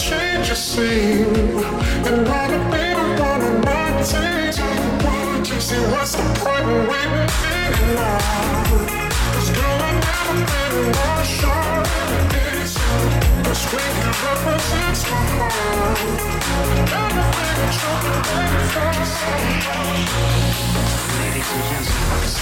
change your scene And when be the one in my you see what's the point in waiting in line? Cause girl, I never been more sure It's you Cause we can represent my heart Everything that you're waiting for